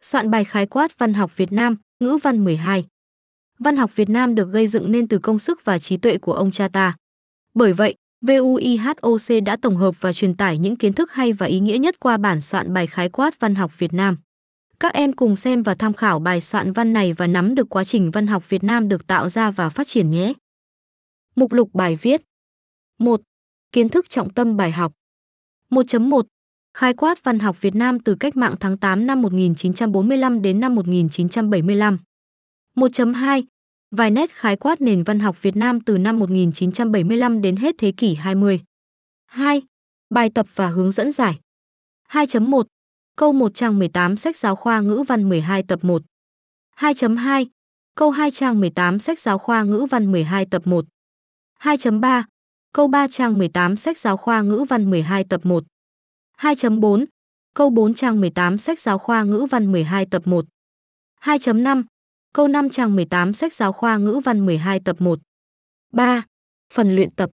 Soạn bài khái quát văn học Việt Nam, ngữ văn 12. Văn học Việt Nam được gây dựng nên từ công sức và trí tuệ của ông cha ta. Bởi vậy, VUIHOC đã tổng hợp và truyền tải những kiến thức hay và ý nghĩa nhất qua bản soạn bài khái quát văn học Việt Nam. Các em cùng xem và tham khảo bài soạn văn này và nắm được quá trình văn học Việt Nam được tạo ra và phát triển nhé. Mục lục bài viết 1. Kiến thức trọng tâm bài học 1.1 Khai quát văn học Việt Nam từ cách mạng tháng 8 năm 1945 đến năm 1975 1.2 Vài nét khái quát nền văn học Việt Nam từ năm 1975 đến hết thế kỷ 20 2. Bài tập và hướng dẫn giải. 2.1 Câu 1 trang 18 sách giáo khoa ngữ văn 12 tập 1 2.2 Câu 2 trang 18 sách giáo khoa ngữ văn 12 tập 1 2.3 Câu 3 trang 18 sách giáo khoa ngữ văn 12 tập 1 2.4 Câu 4 trang 18 sách giáo khoa ngữ văn 12 tập 1 2.5 Câu 5 trang 18 sách giáo khoa ngữ văn 12 tập 1 3. Phần luyện tập